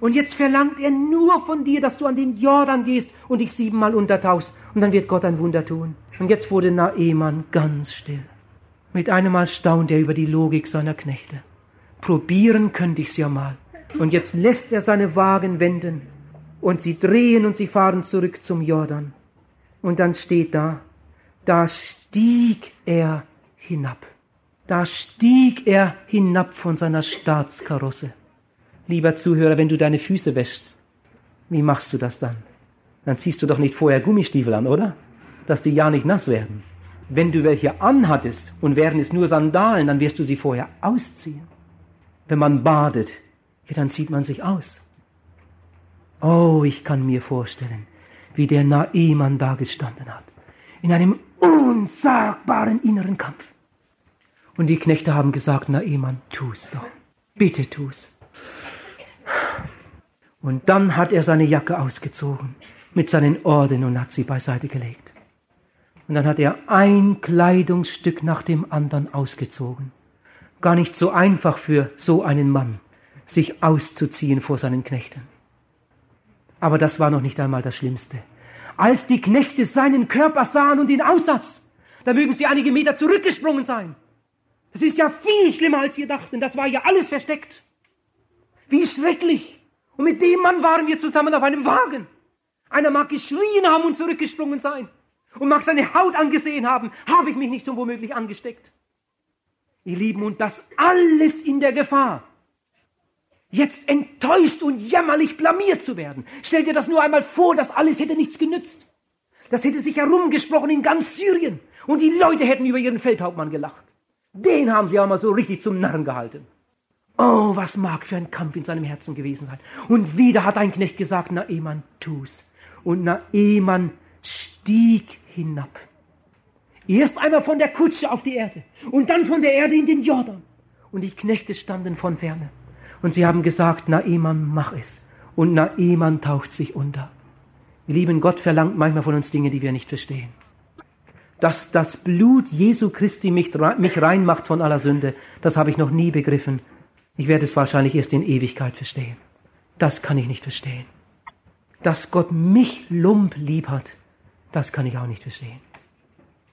[SPEAKER 1] Und jetzt verlangt er nur von dir, dass du an den Jordan gehst und dich siebenmal untertauchst. Und dann wird Gott ein Wunder tun. Und jetzt wurde Naemann ganz still. Mit einem Mal staunt er über die Logik seiner Knechte. Probieren könnte ich's ja mal. Und jetzt lässt er seine Wagen wenden. Und sie drehen und sie fahren zurück zum Jordan. Und dann steht da, da stieg er hinab. Da stieg er hinab von seiner Staatskarosse lieber Zuhörer, wenn du deine Füße wäschst, wie machst du das dann? Dann ziehst du doch nicht vorher Gummistiefel an, oder? Dass die ja nicht nass werden. Wenn du welche anhattest und wären es nur Sandalen, dann wirst du sie vorher ausziehen. Wenn man badet, ja, dann zieht man sich aus. Oh, ich kann mir vorstellen, wie der Naemann da gestanden hat. In einem unsagbaren inneren Kampf. Und die Knechte haben gesagt, Naemann, tu's doch. Bitte tu's. Und dann hat er seine Jacke ausgezogen mit seinen Orden und hat sie beiseite gelegt. Und dann hat er ein Kleidungsstück nach dem anderen ausgezogen. gar nicht so einfach für so einen Mann, sich auszuziehen vor seinen Knechten. Aber das war noch nicht einmal das Schlimmste. Als die Knechte seinen Körper sahen und den Aussatz, da mögen sie einige Meter zurückgesprungen sein. Das ist ja viel schlimmer, als wir dachten. Das war ja alles versteckt. Wie schrecklich. Und mit dem Mann waren wir zusammen auf einem Wagen. Einer mag geschrien haben und zurückgesprungen sein. Und mag seine Haut angesehen haben. Habe ich mich nicht so womöglich angesteckt. Ihr Lieben, und das alles in der Gefahr, jetzt enttäuscht und jämmerlich blamiert zu werden. Stell dir das nur einmal vor, das alles hätte nichts genützt. Das hätte sich herumgesprochen in ganz Syrien. Und die Leute hätten über ihren Feldhauptmann gelacht. Den haben sie auch mal so richtig zum Narren gehalten. Oh, was mag für ein Kampf in seinem Herzen gewesen sein. Und wieder hat ein Knecht gesagt, Naeman, tu's. Und Naeman stieg hinab. Erst einmal von der Kutsche auf die Erde und dann von der Erde in den Jordan. Und die Knechte standen von ferne. Und sie haben gesagt, Naeman, mach es. Und Naeman taucht sich unter. Wir lieben Gott verlangt manchmal von uns Dinge, die wir nicht verstehen. Dass das Blut Jesu Christi mich, mich reinmacht von aller Sünde, das habe ich noch nie begriffen. Ich werde es wahrscheinlich erst in Ewigkeit verstehen. Das kann ich nicht verstehen. Dass Gott mich lump lieb hat, das kann ich auch nicht verstehen.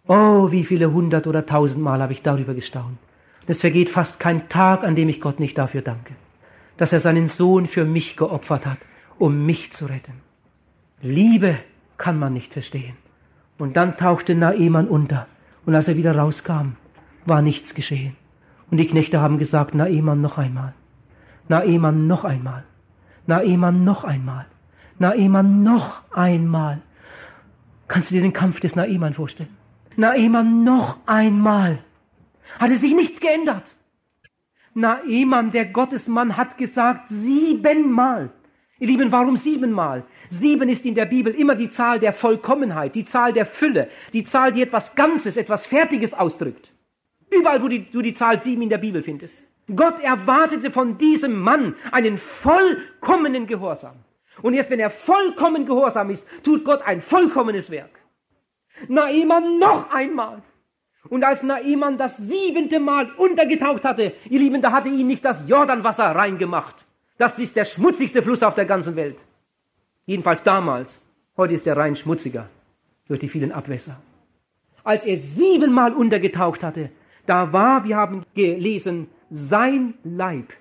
[SPEAKER 1] Oh, wie viele hundert oder tausendmal habe ich darüber gestaunt. Es vergeht fast kein Tag, an dem ich Gott nicht dafür danke, dass er seinen Sohn für mich geopfert hat, um mich zu retten. Liebe kann man nicht verstehen. Und dann tauchte Naeman unter. Und als er wieder rauskam, war nichts geschehen. Und die Knechte haben gesagt, Naeman noch einmal. Naeman noch einmal. Naeman noch einmal. Naeman noch einmal. Kannst du dir den Kampf des Naeman vorstellen? Naeman noch einmal. Hatte sich nichts geändert. Naeman, der Gottesmann, hat gesagt siebenmal. Ihr Lieben, warum siebenmal? Sieben ist in der Bibel immer die Zahl der Vollkommenheit, die Zahl der Fülle, die Zahl, die etwas Ganzes, etwas Fertiges ausdrückt. Überall, wo du die Zahl sieben in der Bibel findest. Gott erwartete von diesem Mann einen vollkommenen Gehorsam. Und erst wenn er vollkommen gehorsam ist, tut Gott ein vollkommenes Werk. Naaman noch einmal. Und als Naaman das siebente Mal untergetaucht hatte, ihr Lieben, da hatte ihn nicht das Jordanwasser reingemacht. Das ist der schmutzigste Fluss auf der ganzen Welt. Jedenfalls damals. Heute ist der Rhein schmutziger durch die vielen Abwässer. Als er siebenmal untergetaucht hatte, da war, wir haben gelesen, sein Leib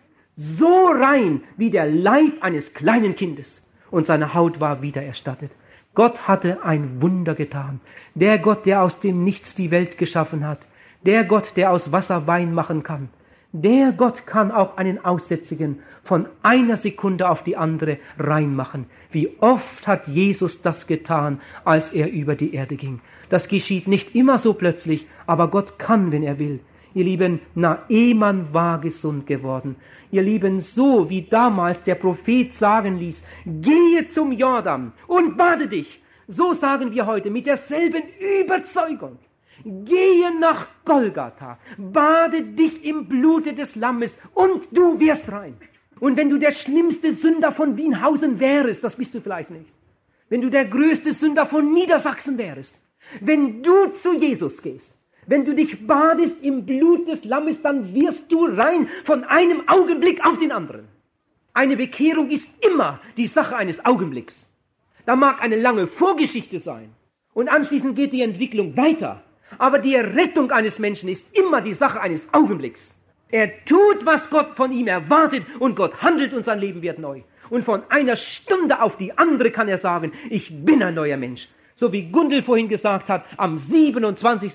[SPEAKER 1] so rein wie der Leib eines kleinen Kindes und seine Haut war wiedererstattet. Gott hatte ein Wunder getan. Der Gott, der aus dem Nichts die Welt geschaffen hat. Der Gott, der aus Wasser Wein machen kann. Der Gott kann auch einen Aussätzigen von einer Sekunde auf die andere reinmachen. Wie oft hat Jesus das getan, als er über die Erde ging. Das geschieht nicht immer so plötzlich, aber Gott kann, wenn er will. Ihr Lieben, Naeman war gesund geworden. Ihr Lieben, so wie damals der Prophet sagen ließ, gehe zum Jordan und bade dich. So sagen wir heute mit derselben Überzeugung. Gehe nach Golgatha, bade dich im Blute des Lammes und du wirst rein. Und wenn du der schlimmste Sünder von Wienhausen wärest, das bist du vielleicht nicht. Wenn du der größte Sünder von Niedersachsen wärest, wenn du zu Jesus gehst, wenn du dich badest im Blut des Lammes, dann wirst du rein von einem Augenblick auf den anderen. Eine Bekehrung ist immer die Sache eines Augenblicks. Da mag eine lange Vorgeschichte sein und anschließend geht die Entwicklung weiter. Aber die Rettung eines Menschen ist immer die Sache eines Augenblicks. Er tut, was Gott von ihm erwartet und Gott handelt und sein Leben wird neu. Und von einer Stunde auf die andere kann er sagen, ich bin ein neuer Mensch so wie Gundel vorhin gesagt hat, am 27.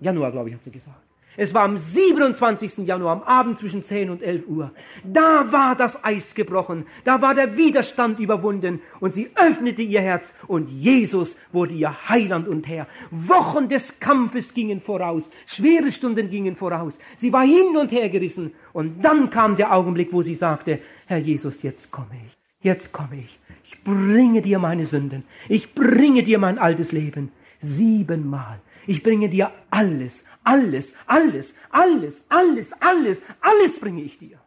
[SPEAKER 1] Januar, glaube ich, hat sie gesagt. Es war am 27. Januar, am Abend zwischen 10 und 11 Uhr. Da war das Eis gebrochen, da war der Widerstand überwunden und sie öffnete ihr Herz und Jesus wurde ihr Heiland und Herr. Wochen des Kampfes gingen voraus, schwere Stunden gingen voraus. Sie war hin und her gerissen und dann kam der Augenblick, wo sie sagte, Herr Jesus, jetzt komme ich, jetzt komme ich. Ich bringe dir meine Sünden. Ich bringe dir mein altes Leben. Siebenmal. Ich bringe dir alles, alles, alles, alles, alles, alles, alles bringe ich dir.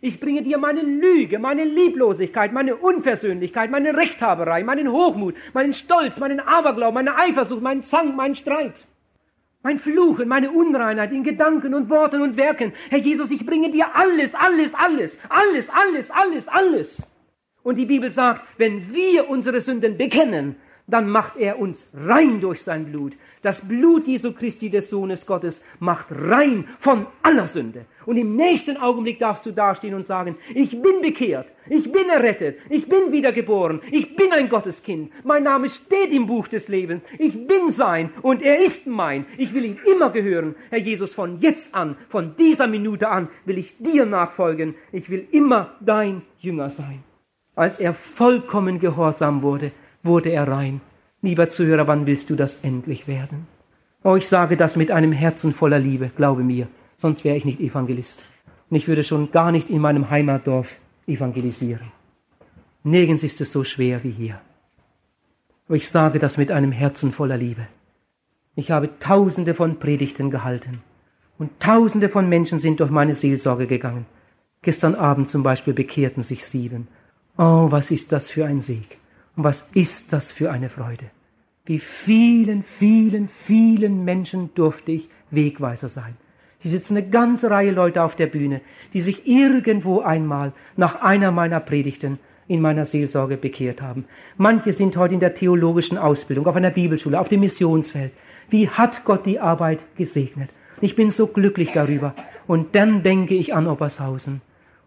[SPEAKER 1] Ich bringe dir meine Lüge, meine Lieblosigkeit, meine Unversöhnlichkeit, meine Rechthaberei, meinen Hochmut, meinen Stolz, meinen Aberglauben, meine Eifersucht, meinen Zank, meinen Streit. Mein Fluchen, meine Unreinheit in Gedanken und Worten und Werken. Herr Jesus, ich bringe dir alles, alles, alles, alles, alles, alles, alles. Und die Bibel sagt, wenn wir unsere Sünden bekennen, dann macht er uns rein durch sein Blut. Das Blut Jesu Christi des Sohnes Gottes macht rein von aller Sünde. Und im nächsten Augenblick darfst du dastehen und sagen, ich bin bekehrt, ich bin errettet, ich bin wiedergeboren, ich bin ein Gotteskind, mein Name steht im Buch des Lebens, ich bin sein und er ist mein, ich will ihm immer gehören. Herr Jesus, von jetzt an, von dieser Minute an will ich dir nachfolgen, ich will immer dein Jünger sein. Als er vollkommen gehorsam wurde, wurde er rein. Lieber Zuhörer, wann willst du das endlich werden? Oh, ich sage das mit einem Herzen voller Liebe, glaube mir, sonst wäre ich nicht Evangelist. Und ich würde schon gar nicht in meinem Heimatdorf evangelisieren. Nirgends ist es so schwer wie hier. Aber ich sage das mit einem Herzen voller Liebe. Ich habe tausende von Predigten gehalten und tausende von Menschen sind durch meine Seelsorge gegangen. Gestern Abend zum Beispiel bekehrten sich sieben. Oh, was ist das für ein Sieg. Und was ist das für eine Freude? Wie vielen, vielen, vielen Menschen durfte ich Wegweiser sein. Hier sitzen eine ganze Reihe Leute auf der Bühne, die sich irgendwo einmal nach einer meiner Predigten in meiner Seelsorge bekehrt haben. Manche sind heute in der theologischen Ausbildung, auf einer Bibelschule, auf dem Missionsfeld. Wie hat Gott die Arbeit gesegnet? Ich bin so glücklich darüber. Und dann denke ich an Obershausen.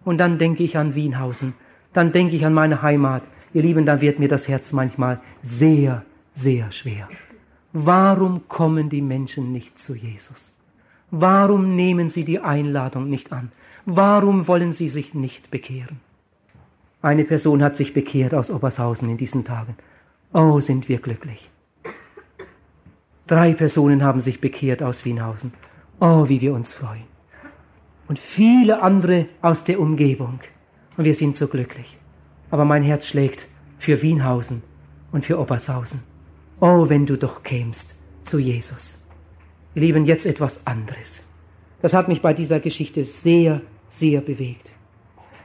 [SPEAKER 1] Und dann denke ich an Wienhausen. Dann denke ich an meine Heimat. Ihr Lieben, da wird mir das Herz manchmal sehr, sehr schwer. Warum kommen die Menschen nicht zu Jesus? Warum nehmen sie die Einladung nicht an? Warum wollen sie sich nicht bekehren? Eine Person hat sich bekehrt aus Obershausen in diesen Tagen. Oh, sind wir glücklich. Drei Personen haben sich bekehrt aus Wienhausen. Oh, wie wir uns freuen. Und viele andere aus der Umgebung. Und wir sind so glücklich aber mein Herz schlägt für Wienhausen und für Obershausen. Oh, wenn du doch kämst zu Jesus. Wir lieben jetzt etwas anderes. Das hat mich bei dieser Geschichte sehr, sehr bewegt.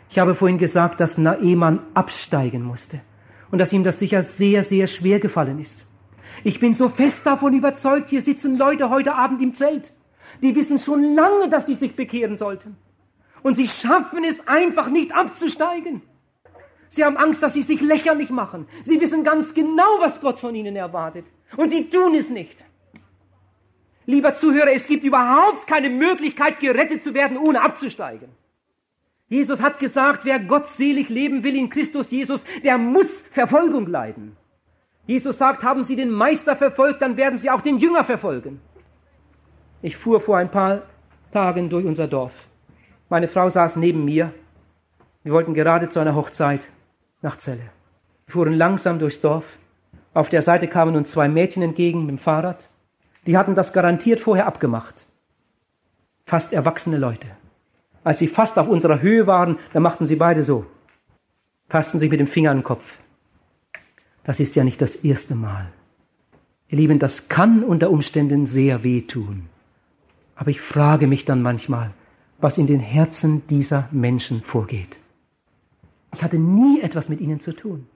[SPEAKER 1] Ich habe vorhin gesagt, dass Naemann absteigen musste und dass ihm das sicher sehr, sehr schwer gefallen ist. Ich bin so fest davon überzeugt, hier sitzen Leute heute Abend im Zelt, die wissen schon lange, dass sie sich bekehren sollten. Und sie schaffen es einfach nicht abzusteigen. Sie haben Angst, dass sie sich lächerlich machen. Sie wissen ganz genau, was Gott von ihnen erwartet. Und sie tun es nicht. Lieber Zuhörer, es gibt überhaupt keine Möglichkeit, gerettet zu werden, ohne abzusteigen. Jesus hat gesagt, wer gottselig leben will in Christus Jesus, der muss Verfolgung leiden. Jesus sagt, haben Sie den Meister verfolgt, dann werden Sie auch den Jünger verfolgen. Ich fuhr vor ein paar Tagen durch unser Dorf. Meine Frau saß neben mir. Wir wollten gerade zu einer Hochzeit nach Celle. Wir fuhren langsam durchs Dorf. Auf der Seite kamen uns zwei Mädchen entgegen mit dem Fahrrad. Die hatten das garantiert vorher abgemacht. Fast erwachsene Leute. Als sie fast auf unserer Höhe waren, da machten sie beide so. Passten sich mit dem Finger an den Kopf. Das ist ja nicht das erste Mal. Ihr Lieben, das kann unter Umständen sehr wehtun. Aber ich frage mich dann manchmal, was in den Herzen dieser Menschen vorgeht. Ich hatte nie etwas mit ihnen zu tun.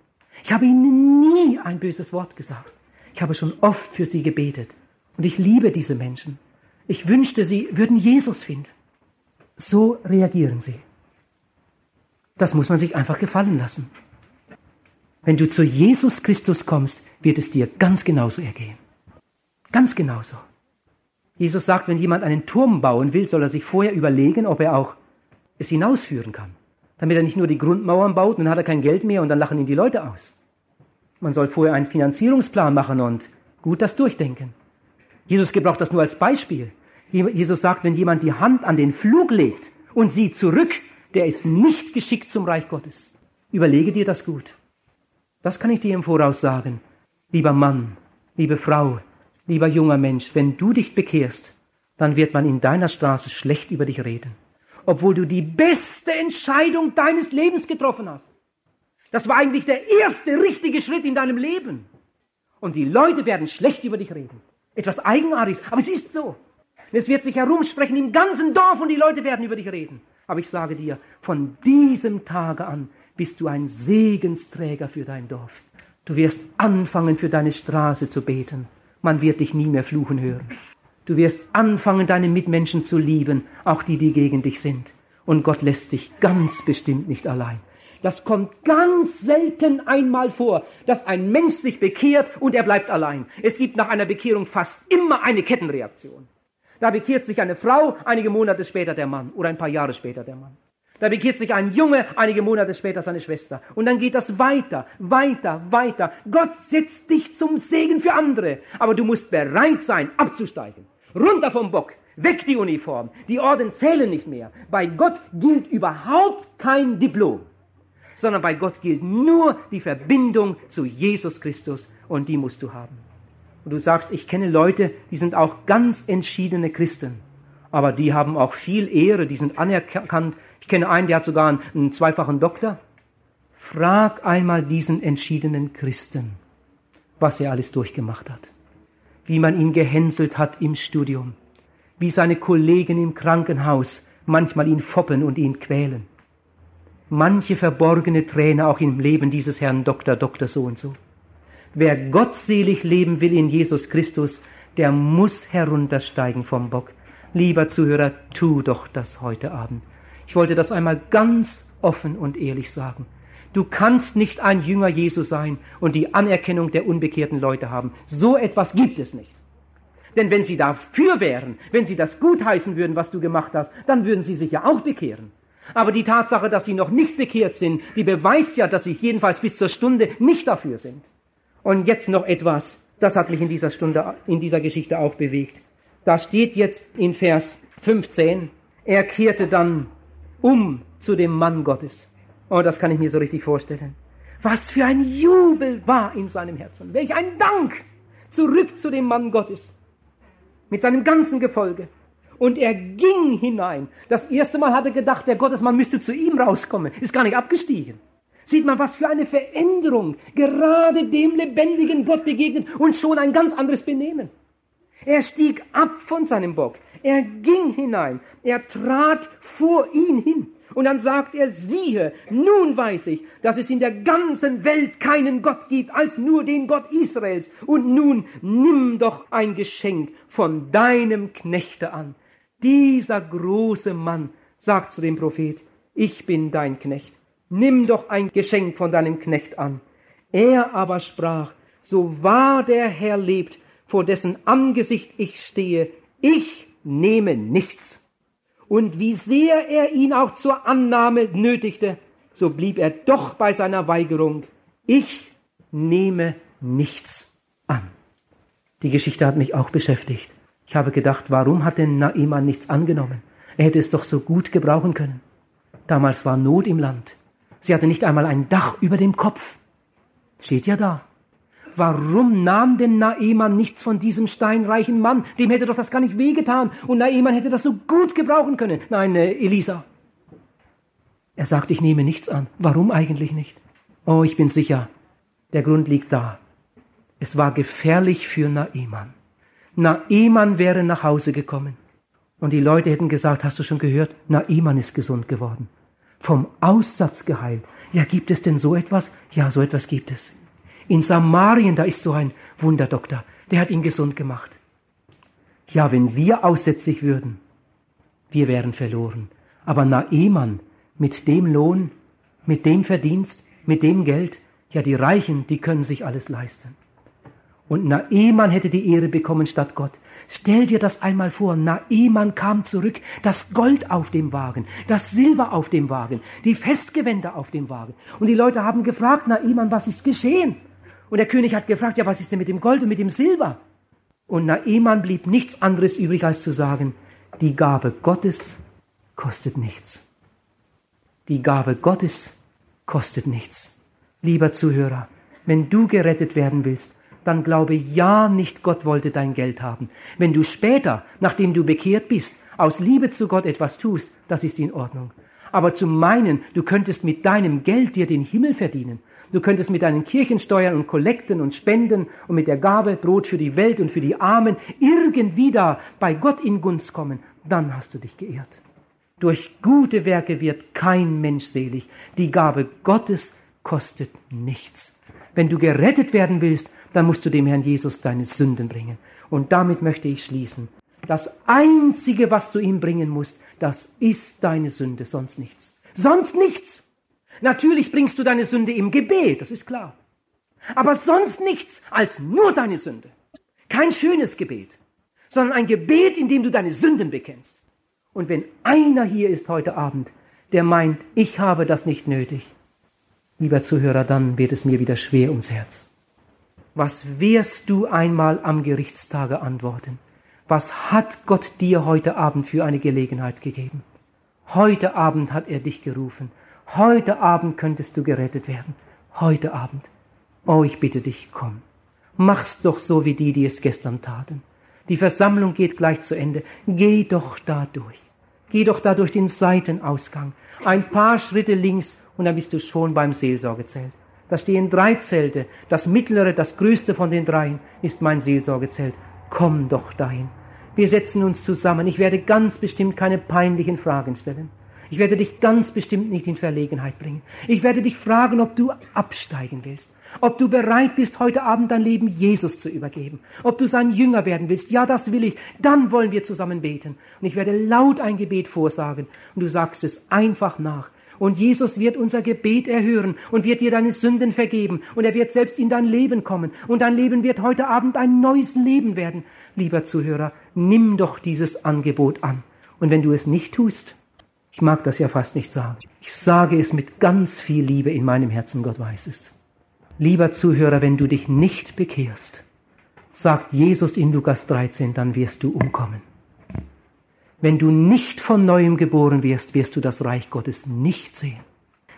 [SPEAKER 1] Ich habe ihnen nie ein böses Wort gesagt. Ich habe schon oft für sie gebetet. Und ich liebe diese Menschen. Ich wünschte, sie würden Jesus finden. So reagieren sie. Das muss man sich einfach gefallen lassen. Wenn du zu Jesus Christus kommst, wird es dir ganz genauso ergehen. Ganz genauso. Jesus sagt, wenn jemand einen Turm bauen will, soll er sich vorher überlegen, ob er auch es hinausführen kann damit er nicht nur die Grundmauern baut, dann hat er kein Geld mehr und dann lachen ihn die Leute aus. Man soll vorher einen Finanzierungsplan machen und gut das durchdenken. Jesus gebraucht das nur als Beispiel. Jesus sagt, wenn jemand die Hand an den Flug legt und sieht zurück, der ist nicht geschickt zum Reich Gottes. Überlege dir das gut. Das kann ich dir im Voraus sagen. Lieber Mann, liebe Frau, lieber junger Mensch, wenn du dich bekehrst, dann wird man in deiner Straße schlecht über dich reden obwohl du die beste Entscheidung deines Lebens getroffen hast. Das war eigentlich der erste richtige Schritt in deinem Leben. Und die Leute werden schlecht über dich reden. Etwas Eigenartiges, aber es ist so. Es wird sich herumsprechen im ganzen Dorf und die Leute werden über dich reden. Aber ich sage dir, von diesem Tage an bist du ein Segensträger für dein Dorf. Du wirst anfangen, für deine Straße zu beten. Man wird dich nie mehr fluchen hören. Du wirst anfangen, deine Mitmenschen zu lieben, auch die, die gegen dich sind. Und Gott lässt dich ganz bestimmt nicht allein. Das kommt ganz selten einmal vor, dass ein Mensch sich bekehrt und er bleibt allein. Es gibt nach einer Bekehrung fast immer eine Kettenreaktion. Da bekehrt sich eine Frau, einige Monate später der Mann oder ein paar Jahre später der Mann. Da bekehrt sich ein Junge, einige Monate später seine Schwester. Und dann geht das weiter, weiter, weiter. Gott setzt dich zum Segen für andere. Aber du musst bereit sein, abzusteigen. Runter vom Bock. Weg die Uniform. Die Orden zählen nicht mehr. Bei Gott gilt überhaupt kein Diplom. Sondern bei Gott gilt nur die Verbindung zu Jesus Christus. Und die musst du haben. Und du sagst, ich kenne Leute, die sind auch ganz entschiedene Christen. Aber die haben auch viel Ehre, die sind anerkannt ich kenne einen, der hat sogar einen, zweifachen Doktor. Frag einmal diesen entschiedenen Christen, was er alles durchgemacht hat. Wie man ihn gehänselt hat im Studium. Wie seine Kollegen im Krankenhaus manchmal ihn foppen und ihn quälen. Manche verborgene Träne auch im Leben dieses Herrn Doktor, Doktor so und so. Wer gottselig leben will in Jesus Christus, der muss heruntersteigen vom Bock. Lieber Zuhörer, tu doch das heute Abend. Ich wollte das einmal ganz offen und ehrlich sagen. Du kannst nicht ein Jünger Jesu sein und die Anerkennung der unbekehrten Leute haben. So etwas gibt es nicht. Denn wenn sie dafür wären, wenn sie das gutheißen würden, was du gemacht hast, dann würden sie sich ja auch bekehren. Aber die Tatsache, dass sie noch nicht bekehrt sind, die beweist ja, dass sie jedenfalls bis zur Stunde nicht dafür sind. Und jetzt noch etwas, das hat mich in dieser Stunde, in dieser Geschichte auch bewegt. Da steht jetzt in Vers 15, er kehrte dann um zu dem Mann Gottes. Oh, das kann ich mir so richtig vorstellen. Was für ein Jubel war in seinem Herzen. Welch ein Dank zurück zu dem Mann Gottes. Mit seinem ganzen Gefolge. Und er ging hinein. Das erste Mal hat er gedacht, der Gottesmann müsste zu ihm rauskommen. Ist gar nicht abgestiegen. Sieht man, was für eine Veränderung. Gerade dem lebendigen Gott begegnet und schon ein ganz anderes Benehmen. Er stieg ab von seinem Bock. Er ging hinein. Er trat vor ihn hin. Und dann sagt er, siehe, nun weiß ich, dass es in der ganzen Welt keinen Gott gibt als nur den Gott Israels. Und nun nimm doch ein Geschenk von deinem Knechte an. Dieser große Mann sagt zu dem Prophet, ich bin dein Knecht. Nimm doch ein Geschenk von deinem Knecht an. Er aber sprach, so wahr der Herr lebt, vor dessen Angesicht ich stehe, ich nehme nichts. Und wie sehr er ihn auch zur Annahme nötigte, so blieb er doch bei seiner Weigerung. Ich nehme nichts an. Die Geschichte hat mich auch beschäftigt. Ich habe gedacht, warum hat denn Naaman nichts angenommen? Er hätte es doch so gut gebrauchen können. Damals war Not im Land. Sie hatte nicht einmal ein Dach über dem Kopf. Steht ja da warum nahm denn Naeman nichts von diesem steinreichen Mann? Dem hätte doch das gar nicht wehgetan. Und Naeman hätte das so gut gebrauchen können. Nein, äh, Elisa. Er sagt, ich nehme nichts an. Warum eigentlich nicht? Oh, ich bin sicher. Der Grund liegt da. Es war gefährlich für Naeman. Naeman wäre nach Hause gekommen. Und die Leute hätten gesagt, hast du schon gehört? Naeman ist gesund geworden. Vom Aussatz geheilt. Ja, gibt es denn so etwas? Ja, so etwas gibt es. In Samarien, da ist so ein Wunderdoktor, der hat ihn gesund gemacht. Ja, wenn wir aussätzlich würden, wir wären verloren. Aber Naeman, mit dem Lohn, mit dem Verdienst, mit dem Geld, ja, die Reichen, die können sich alles leisten. Und Naeman hätte die Ehre bekommen statt Gott. Stell dir das einmal vor, Naeman kam zurück, das Gold auf dem Wagen, das Silber auf dem Wagen, die Festgewänder auf dem Wagen. Und die Leute haben gefragt, Naeman, was ist geschehen? Und der König hat gefragt, ja, was ist denn mit dem Gold und mit dem Silber? Und Naeman blieb nichts anderes übrig, als zu sagen, die Gabe Gottes kostet nichts. Die Gabe Gottes kostet nichts. Lieber Zuhörer, wenn du gerettet werden willst, dann glaube ja nicht, Gott wollte dein Geld haben. Wenn du später, nachdem du bekehrt bist, aus Liebe zu Gott etwas tust, das ist in Ordnung. Aber zu meinen, du könntest mit deinem Geld dir den Himmel verdienen, Du könntest mit deinen Kirchensteuern und Kollekten und Spenden und mit der Gabe Brot für die Welt und für die Armen irgendwie da bei Gott in Gunst kommen. Dann hast du dich geehrt. Durch gute Werke wird kein Mensch selig. Die Gabe Gottes kostet nichts. Wenn du gerettet werden willst, dann musst du dem Herrn Jesus deine Sünden bringen. Und damit möchte ich schließen. Das Einzige, was du ihm bringen musst, das ist deine Sünde, sonst nichts. Sonst nichts. Natürlich bringst du deine Sünde im Gebet, das ist klar. Aber sonst nichts als nur deine Sünde. Kein schönes Gebet, sondern ein Gebet, in dem du deine Sünden bekennst. Und wenn einer hier ist heute Abend, der meint, ich habe das nicht nötig, lieber Zuhörer, dann wird es mir wieder schwer ums Herz. Was wirst du einmal am Gerichtstage antworten? Was hat Gott dir heute Abend für eine Gelegenheit gegeben? Heute Abend hat er dich gerufen. Heute Abend könntest du gerettet werden. Heute Abend. Oh, ich bitte dich, komm. Mach's doch so wie die, die es gestern taten. Die Versammlung geht gleich zu Ende. Geh doch da durch. Geh doch da durch den Seitenausgang. Ein paar Schritte links und dann bist du schon beim Seelsorgezelt. Da stehen drei Zelte. Das mittlere, das größte von den dreien ist mein Seelsorgezelt. Komm doch dahin. Wir setzen uns zusammen. Ich werde ganz bestimmt keine peinlichen Fragen stellen. Ich werde dich ganz bestimmt nicht in Verlegenheit bringen. Ich werde dich fragen, ob du absteigen willst. Ob du bereit bist, heute Abend dein Leben Jesus zu übergeben. Ob du sein Jünger werden willst. Ja, das will ich. Dann wollen wir zusammen beten. Und ich werde laut ein Gebet vorsagen. Und du sagst es einfach nach. Und Jesus wird unser Gebet erhören und wird dir deine Sünden vergeben. Und er wird selbst in dein Leben kommen. Und dein Leben wird heute Abend ein neues Leben werden. Lieber Zuhörer, nimm doch dieses Angebot an. Und wenn du es nicht tust, ich mag das ja fast nicht sagen, ich sage es mit ganz viel Liebe in meinem Herzen, Gott weiß es. Lieber Zuhörer, wenn du dich nicht bekehrst, sagt Jesus in Lukas 13, dann wirst du umkommen. Wenn du nicht von neuem geboren wirst, wirst du das Reich Gottes nicht sehen.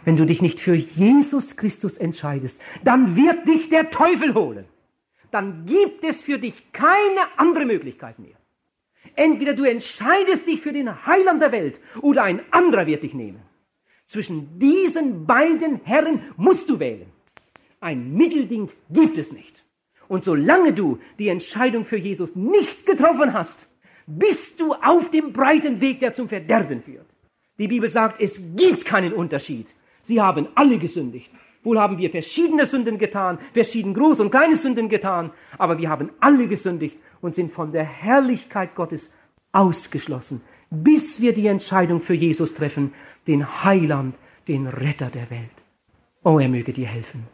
[SPEAKER 1] Wenn du dich nicht für Jesus Christus entscheidest, dann wird dich der Teufel holen. Dann gibt es für dich keine andere Möglichkeit mehr. Entweder du entscheidest dich für den Heiland der Welt oder ein anderer wird dich nehmen. Zwischen diesen beiden Herren musst du wählen. Ein Mittelding gibt es nicht. Und solange du die Entscheidung für Jesus nicht getroffen hast, bist du auf dem breiten Weg, der zum Verderben führt. Die Bibel sagt, es gibt keinen Unterschied. Sie haben alle gesündigt. Wohl haben wir verschiedene Sünden getan, verschieden groß und kleine Sünden getan, aber wir haben alle gesündigt und sind von der Herrlichkeit Gottes ausgeschlossen, bis wir die Entscheidung für Jesus treffen, den Heiland, den Retter der Welt. Oh, er möge dir helfen.